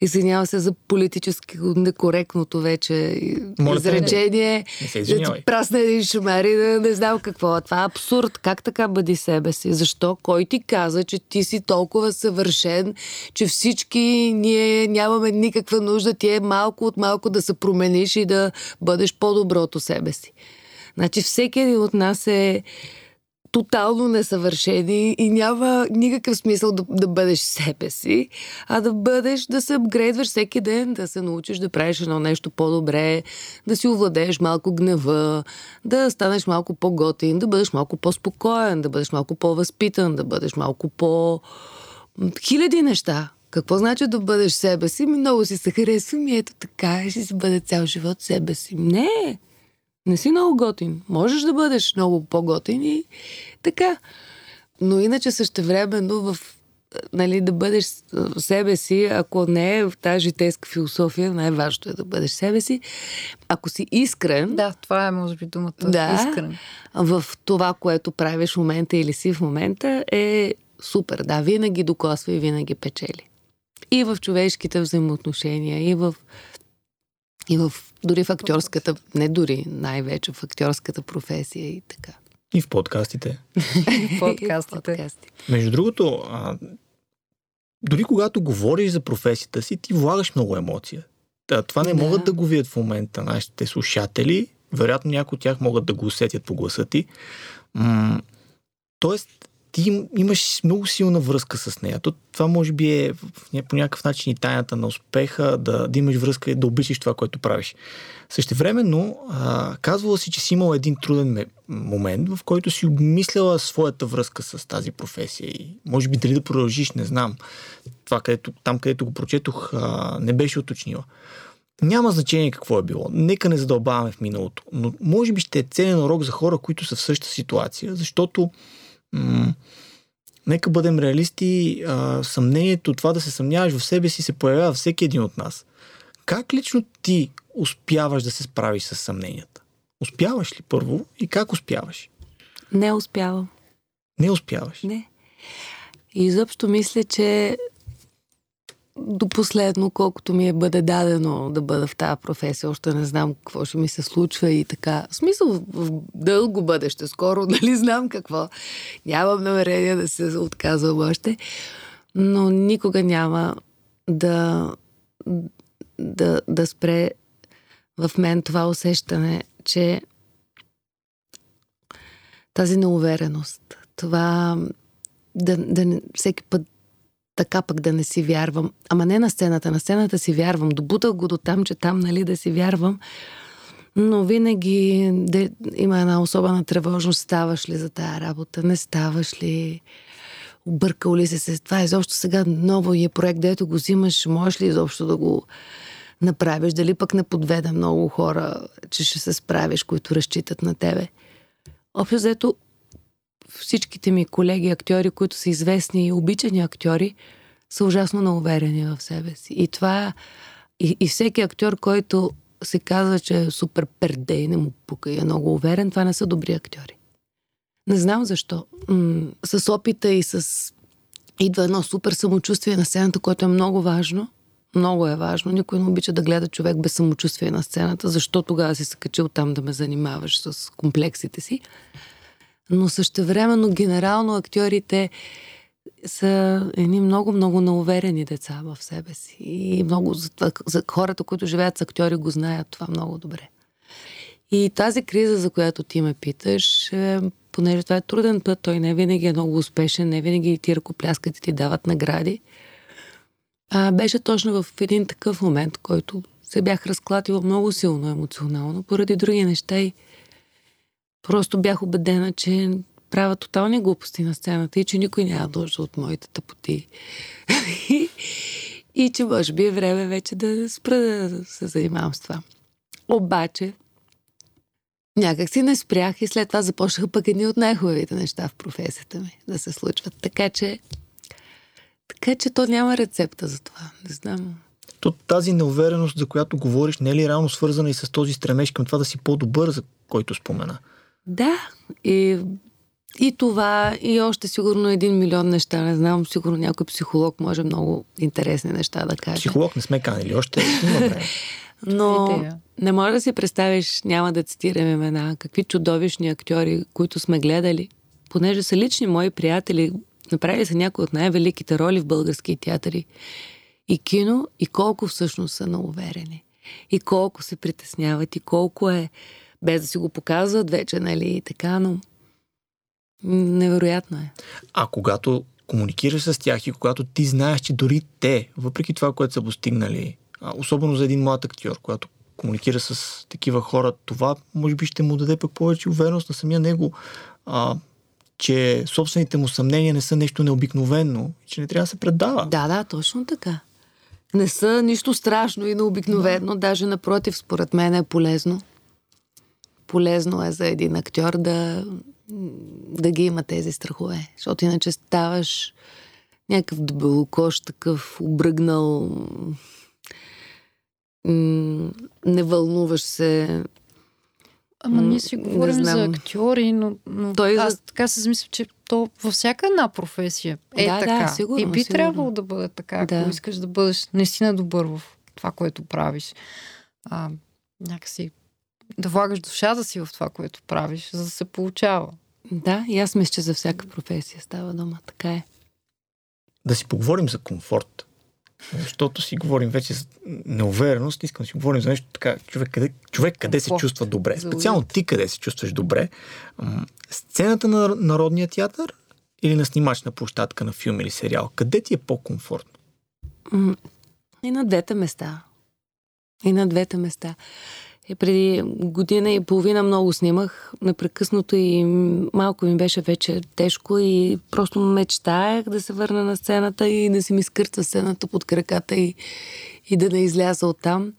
Извинявам се за политически некоректното вече Моля изречение. Не се извинявай. ти прасне един шумер и да не знам какво. Това е абсурд. Как така бъди себе си? Защо? Кой ти каза, че ти си толкова съвършен, че всички ние нямаме никаква нужда ти е малко от малко да се промениш и да бъдеш по-доброто себе си. Значи всеки един от нас е тотално несъвършени и няма никакъв смисъл да, да бъдеш себе си, а да бъдеш, да се апгрейдваш всеки ден, да се научиш да правиш едно нещо по-добре, да си овладееш малко гнева, да станеш малко по-готин, да бъдеш малко по-спокоен, да бъдеш малко по-възпитан, да бъдеш малко по... Хиляди неща. Какво значи да бъдеш себе си? Много си се харесвам и ето така, ще си бъде цял живот себе си. Не! Не си много готин. Можеш да бъдеш много по-готин и така. Но иначе същевременно в нали, да бъдеш себе си, ако не е в тази житейска философия, най-важното е да бъдеш себе си. Ако си искрен Да, това е, може би, думата. Да. Искрен. в това, което правиш в момента или си в момента, е супер. Да, винаги докосва и винаги печели. И в човешките взаимоотношения, и в и в, дори в актьорската, не дори, най-вече в актьорската професия и така. И в подкастите. И в Подкастите. подкасти. Между другото, а, дори когато говориш за професията си, ти влагаш много емоция. Та, това не Да. могат да го видят в момента нашите слушатели. Вероятно някои от тях могат да го усетят по гласа ти. М- тоест, ти им- имаш много силна връзка с нея. То, това може би е по някакъв начин и тайната на успеха, да, да имаш връзка и да обичаш това, което правиш. Същевременно, а, казвала си, че си имал един труден ме- момент, в който си обмисляла своята връзка с тази професия и може би дали да продължиш, не знам. Това, където, там, където го прочетох, а, не беше уточнила. Няма значение какво е било. Нека не задълбаваме в миналото. Но може би ще е ценен урок за хора, които са в същата ситуация, защото м- нека бъдем реалисти, а, съмнението, това да се съмняваш в себе си се появява всеки един от нас. Как лично ти успяваш да се справиш с съмненията? Успяваш ли първо и как успяваш? Не успявам. Не успяваш. Не. И изобщо мисля, че до последно, колкото ми е бъде дадено да бъда в тази професия, още не знам какво ще ми се случва и така. В смисъл, в- дълго бъдеще, скоро, нали знам какво. Нямам намерение да се отказвам още, но никога няма да, да, да спре в мен това усещане, че тази неувереност, това да, да всеки път така пък да не си вярвам. Ама не на сцената, на сцената си вярвам. Добутах го до там, че там, нали, да си вярвам. Но винаги да, има една особена тревожност. Ставаш ли за тая работа? Не ставаш ли? Объркал ли се с това? Изобщо сега ново е проект, дето го взимаш, можеш ли изобщо да го направиш? Дали пък не подведа много хора, че ще се справиш, които разчитат на тебе? Общо взето, всичките ми колеги актьори, които са известни и обичани актьори, са ужасно науверени в себе си. И това, и, и всеки актьор, който се казва, че е супер перде и не му пука и е много уверен, това не са добри актьори. Не знам защо. М- с опита и с... Идва едно супер самочувствие на сцената, което е много важно. Много е важно. Никой не обича да гледа човек без самочувствие на сцената. Защо тогава си се качил там да ме занимаваш с комплексите си? Но същевременно генерално актьорите са едни много-много науверени деца в себе си. И много за, това- за хората, които живеят с актьори, го знаят това много добре. И тази криза, за която ти ме питаш, е, понеже това е труден път, той не винаги е много успешен, не винаги ти ръкопляскат и ти дават награди. А, беше точно в един такъв момент, който се бях разклатила много силно емоционално, поради други неща и Просто бях убедена, че правя тотални глупости на сцената и че никой няма нужда от моите тъпоти. и че може би е време вече да спра да се занимавам с това. Обаче, някак си не спрях и след това започнаха пък едни от най-хубавите неща в професията ми да се случват. Така че, така че то няма рецепта за това. Не знам. То тази неувереност, за която говориш, не е ли реално свързана и с този стремеж към това да си по-добър, за който спомена? Да, и и това, и още сигурно един милион неща. Не знам, сигурно някой психолог може много интересни неща да каже. Психолог не сме канали още. Но не можеш да си представиш, няма да цитирам имена, какви чудовищни актьори, които сме гледали, понеже са лични мои приятели, направили са някои от най-великите роли в български театъри и кино, и колко всъщност са науверени. И колко се притесняват, и колко е, без да си го показват вече, нали, и така, но невероятно е. А когато комуникираш с тях и когато ти знаеш, че дори те, въпреки това, което са постигнали, особено за един млад актьор, когато комуникира с такива хора, това може би ще му даде пък повече увереност на самия него, а, че собствените му съмнения не са нещо необикновено и че не трябва да се предава. Да, да, точно така. Не са нищо страшно и необикновено, даже напротив, според мен е полезно. Полезно е за един актьор да, да ги има тези страхове, защото иначе ставаш някакъв дебелокош, такъв обръгнал, не вълнуваш се. Ама ние си говорим за актьори, но, но Той аз така се замисля, че то във всяка една професия е Да, да, така. сигурно, и би сигурно. трябвало да бъде така, Да. ако искаш да бъдеш наистина добър в това, което правиш. А, някакси да влагаш душата си в това, което правиш, за да се получава. Да, и аз мисля, че за всяка професия става дума. Така е. Да си поговорим за комфорт. Защото си говорим вече за неувереност, искам да си говорим за нещо така. Човек къде, човек къде се Комфорт. чувства добре? Специално ти къде се чувстваш добре? Сцената на Народния театър или на снимачна площадка на филм или сериал? Къде ти е по-комфортно? И на двете места. И на двете места. И преди година и половина много снимах, непрекъснато и малко ми беше вече тежко и просто мечтаях да се върна на сцената и да си ми скърца сцената под краката и, и да не изляза оттам.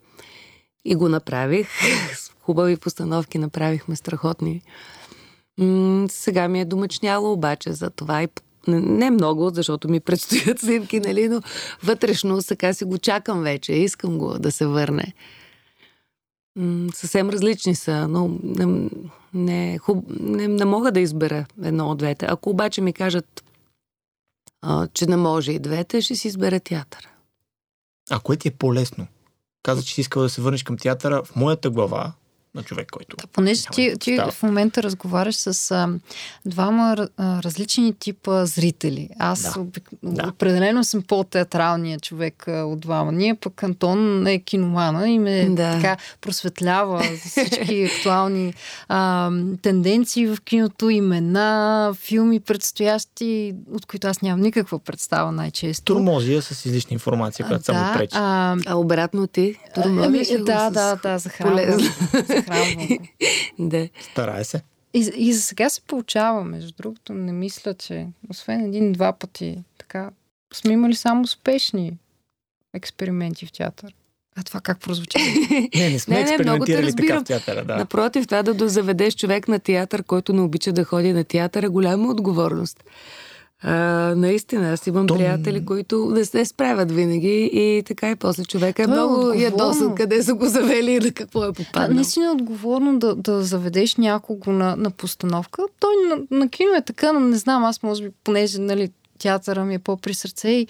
И го направих. Хубави постановки направихме страхотни. Сега ми е домъчняло обаче за това и не, не много, защото ми предстоят снимки, нали, но вътрешно сега си го чакам вече. Искам го да се върне. Съвсем различни са, но не, не, хуб, не, не мога да избера едно от двете. Ако обаче ми кажат, а, че не може и двете, ще си избера театър. А кое ти е по-лесно? Каза, че си искал да се върнеш към театъра в моята глава на човек, който... Да, понеже ти, ти в момента разговаряш с а, двама а, различни типа зрители. Аз Да. обик... Да. определено съм по-театралният човек а, от двама. Ние пък Антон е киномана и ме Да. така просветлява за всички актуални а, тенденции в киното, имена, филми предстоящи, от които аз нямам никаква представа най-често. Турмозия с излишна информация, която само да, пречи. а, А обратно ти? Ами, Турмозиш ли го да, да, да, захранвам. Го. Да. Старае се. И, и за сега се получава, между другото, не мисля, че освен един-два пъти така сме имали само успешни експерименти в театър. А това как прозвучи? Не, не сме Не, не, много те експериментирали така разбирам. в театъра, да. Напротив, това да дозаведеш човек на театър, който не обича да ходи на театър, е голяма отговорност. А, наистина, аз имам То- приятели, които не се справят винаги и така и после човека е е много отговорно. ядосан, къде са го завели и на какво е А, попаднал. наистина е отговорно да, да заведеш някого на, на постановка. Той на, на кино е така, но не знам, аз може би, понеже нали, театъра ми е по-при сърце и,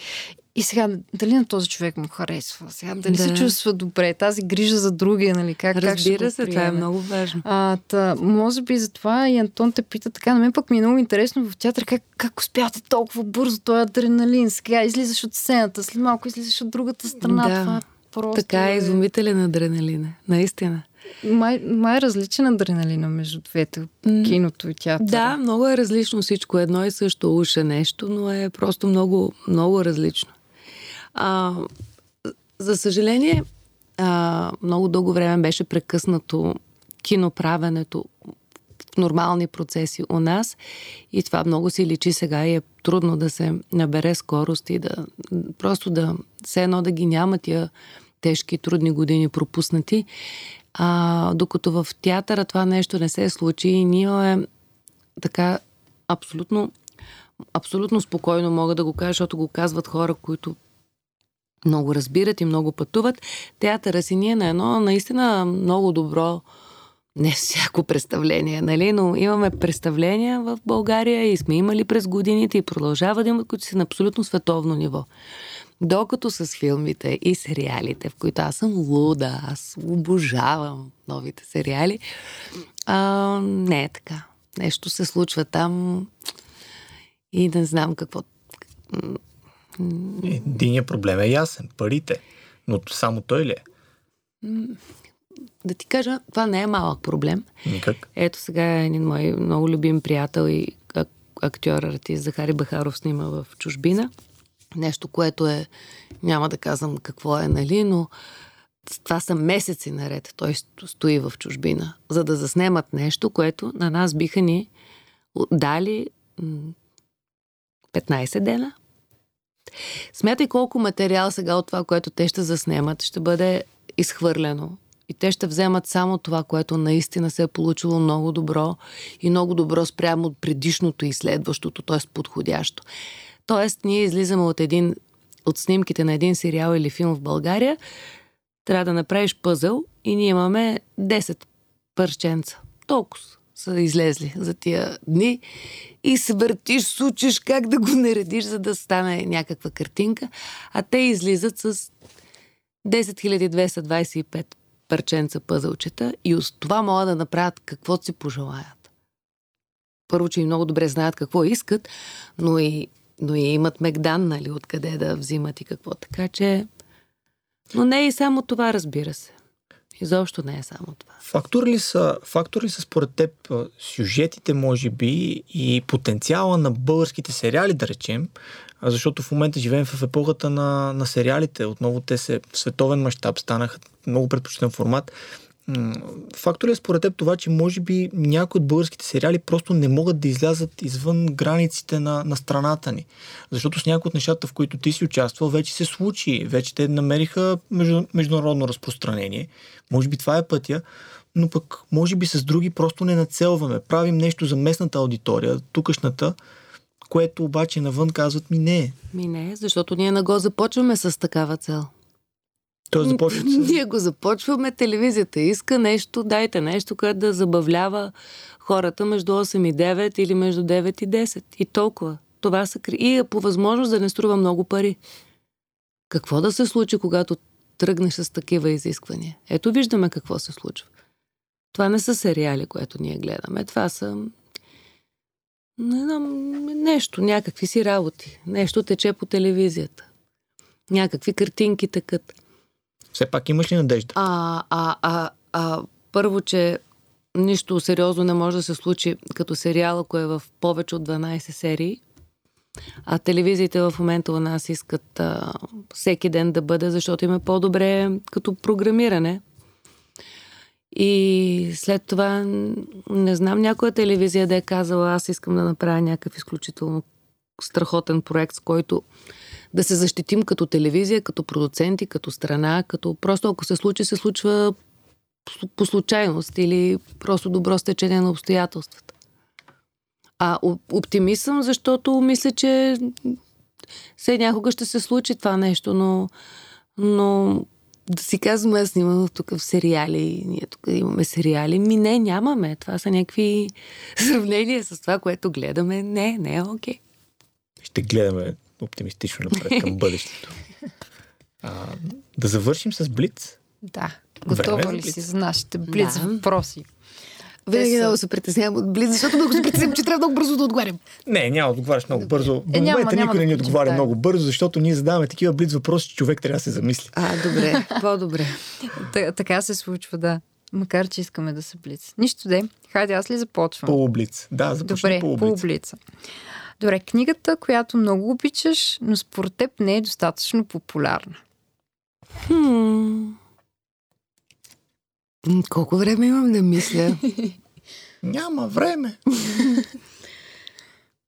и сега, дали на този човек му харесва, сега дали Да. се чувства добре, тази грижа за другия, нали, как, как Разбира го се, това е много важно. А, та, може би затова и Антон те пита така. На мен пък ми е много интересно в театър как, как успявате толкова бързо този адреналин. Сега излизаш от сцената, след малко излизаш от другата страна. Да. Това просто Така е е... изумителен адреналин. е. Наистина. Май, май е различен адреналина между двете, киното и театъра. Да, много е различно всичко. Едно и също уж е нещо, но е просто много, много различно. А, за съжаление, а, много дълго време беше прекъснато киноправенето в нормални процеси у нас и това много се личи сега и е трудно да се набере скорост и да просто да все едно да ги няма тия тежки, трудни години пропуснати. А, докато в театъра това нещо не се случи и ние имаме така абсолютно, абсолютно спокойно мога да го кажа, защото го казват хора, които много разбират и много пътуват. Театъра си ни е на едно наистина много добро не всяко представление, нали? но имаме представления в България и сме имали през годините и продължава да имат, които са на абсолютно световно ниво. Докато с филмите и сериалите, в които аз съм луда, аз обожавам новите сериали, а, не е така. Нещо се случва там и не знам какво. Единият проблем е ясен парите. Но само той ли е? Да ти кажа, това не е малък проблем. Никак. Ето сега един мой много любим приятел и актьор, артист Захари Бахаров снима в чужбина. Нещо, което е, няма да казвам какво е, нали, но това са месеци наред. Той стои в чужбина, за да заснемат нещо, което на нас биха ни дали 15 дена. Смятай колко материал сега от това, което те ще заснемат, ще бъде изхвърлено. И те ще вземат само това, което наистина се е получило много добро и много добро спрямо от предишното и следващото, т.е. подходящо. Тоест, ние излизаме от един от снимките на един сериал или филм в България, трябва да направиш пъзъл и ние имаме 10 пърченца. Толкова са излезли за тия дни и се въртиш, сучиш как да го наредиш, за да стане някаква картинка, а те излизат с 10 парченца пъзълчета и от това могат да направят каквото си пожелаят. Първо, че и много добре знаят какво искат, но и, но и имат мегдан, нали, откъде да взимат и какво. Така че... Но не и само това, разбира се. Изобщо не е само това. Фактор ли са, фактор ли са според теб сюжетите, може би, и потенциала на българските сериали, да речем, защото в момента живеем в епохата на, на сериалите. Отново те се в световен мащаб станаха много предпочитан формат. Фактор е според теб това, че може би някои от българските сериали просто не могат да излязат извън границите на, на страната ни. Защото с някои от нещата, в които ти си участвал, вече се случи. Вече те намериха между, международно разпространение. Може би това е пътя, но пък може би с други просто не нацелваме. Правим нещо за местната аудитория, тукашната, което обаче навън казват ми не. Ми не, защото ние не го започваме с такава цел. Той започва. Ние го започваме, телевизията иска нещо, дайте нещо, което да забавлява хората между 8 и 9 или между 9 и 10. И толкова. Това са И е по възможност да не струва много пари. Какво да се случи, когато тръгнеш с такива изисквания? Ето виждаме какво се случва. Това не са сериали, което ние гледаме. Това са не знам, нещо, някакви си работи. Нещо тече по телевизията. Някакви картинки тъкат. Все пак имаш ли надежда? А, а, а, а, първо, че нищо сериозно не може да се случи като сериал, ако е в повече от 12 серии. А телевизиите в момента у нас искат а, всеки ден да бъде, защото им е по-добре като програмиране. И след това не знам някоя телевизия да е казала, аз искам да направя някакъв изключително страхотен проект, с който да се защитим като телевизия, като продуценти, като страна, като просто ако се случи, се случва по случайност или просто добро стечение на обстоятелствата. А оптимист съм, защото мисля, че все някога ще се случи това нещо, но, но да си казваме, аз снимам тук в сериали, ние тук имаме сериали. Ми не, нямаме. Това са някакви сравнения с това, което гледаме. Не, не е окей. Ще гледаме оптимистично напред към бъдещето. А, да завършим с Блиц. Да. Готова ли си за нашите Блиц да. въпроси? Винаги много се притеснявам от близ, защото много се притеснявам, че трябва много бързо да отговарям. Не, няма да отговаряш много бързо. В е, момента няма, никой не ни отговаря да. много бързо, защото ние задаваме такива близ въпроси, че човек трябва да се замисли. А, добре, по-добре. така се случва, да. Макар, че искаме да се блиц. Нищо де. Хайде, аз ли започвам? Полублиц. Да, започни Добре, полублица. Добре, книгата, която много обичаш, но според теб не е достатъчно популярна. Хм. Колко време имам да мисля? Няма време.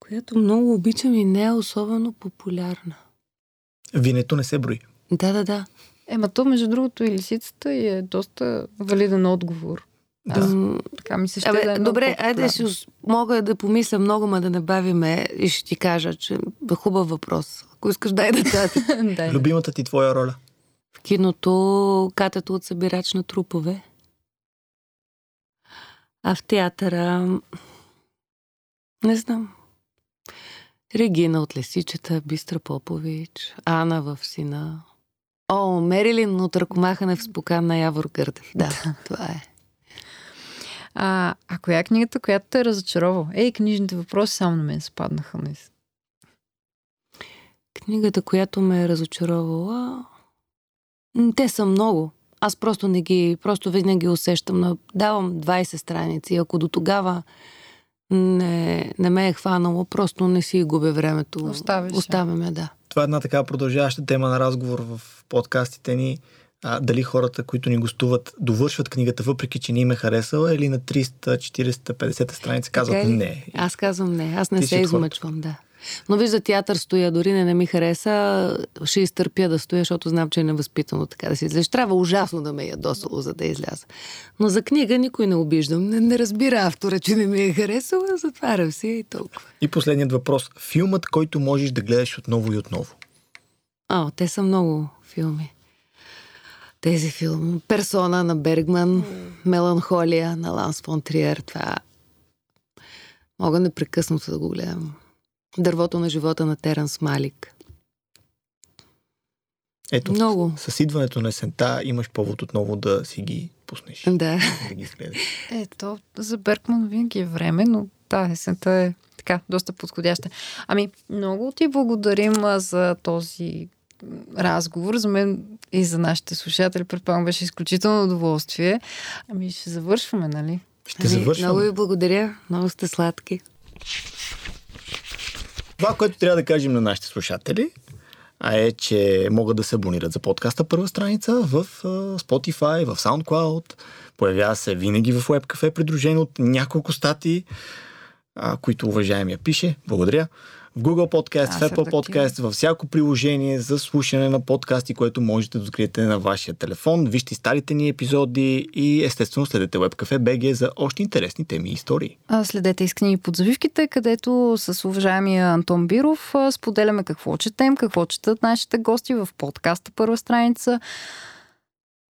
Която много обичам и не е особено популярна. Винето не се брои. Да, да, да. Ема то, между другото, и лисицата е доста валиден отговор. Да. така ми се ще Абе, да е Добре, айде си мога да помисля много, ма да не бавиме и ще ти кажа, че е хубав въпрос. Ако искаш, дай да дай. Любимата ти твоя роля? В киното катето от събирач на трупове. А в театъра... Не знам. Регина от Лесичета, Бистра Попович, Ана в Сина. О, Мерилин от Ръкомахане в спокан на Явор Гърдев. Да, това е. А, а коя е книгата, която те е разочарова? Ей, книжните въпроси само на мен спаднаха. Днес. Книгата, която ме е разочаровала... Те са много. Аз просто не ги, просто винаги усещам. Но давам 20 страници. Ако до тогава не, не ме е хванало, просто не си губя времето. Оставяме, да. Това е една така продължаваща тема на разговор в подкастите ни. А, дали хората, които ни гостуват, довършват книгата, въпреки че не им е харесала, или на 300, 400, 50 страници казват ли? не. Аз казвам не. Аз не Ти се си от хората. измъчвам, да. Но вижда театър стоя, дори не, не ми хареса, ще изтърпя да стоя, защото знам, че е невъзпитано така да се излезеш. Трябва ужасно да ме е ядосало, за да изляза. Но за книга никой не обиждам. Не, не разбира автора, че не ми е харесала, затварям си и толкова. И последният въпрос. Филмът, който можеш да гледаш отново и отново. О, те са много филми. Тези филми. Персона на Бергман, Меланхолия на Ланс фон Триер. Това мога непрекъснато да го гледам. Дървото на живота на Теранс Малик. Ето, Много. с, с идването на есента имаш повод отново да си ги пуснеш. Да. да ги изгледаш. Ето, за Беркман винаги е време, но да, есента е така, доста подходяща. Ами, много ти благодарим за този разговор. За мен и за нашите слушатели, предполагам, беше изключително удоволствие. Ами, ще завършваме, нали? Ще завършваме. Много ви благодаря. Много сте сладки. Това, което трябва да кажем на нашите слушатели, а е, че могат да се абонират за подкаста първа страница в Spotify, в SoundCloud. Появява се винаги в WebCafe, придружено от няколко статии, а, които уважаемия пише. Благодаря. Google Podcast, Аз в Apple. Podcast, във всяко приложение за слушане на подкасти, което можете да откриете на вашия телефон. Вижте старите ни епизоди и естествено следете WebCafe BG за още интересни теми и истории. А, Следете изкни под завивките, където с уважаемия Антон Биров а, споделяме какво четем, какво четат нашите гости в подкаста първа страница,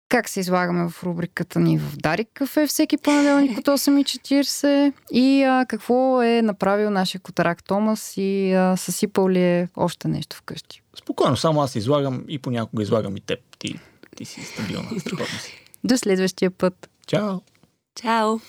как се излагаме в рубриката ни в Дарик кафе всеки понеделник от 8.40 и а, какво е направил нашия котарак Томас и а, съсипал ли е още нещо вкъщи. Спокойно, само аз излагам и понякога излагам и теб. Ти, ти си стабилна, страхотна си. До следващия път! Чао! Чао!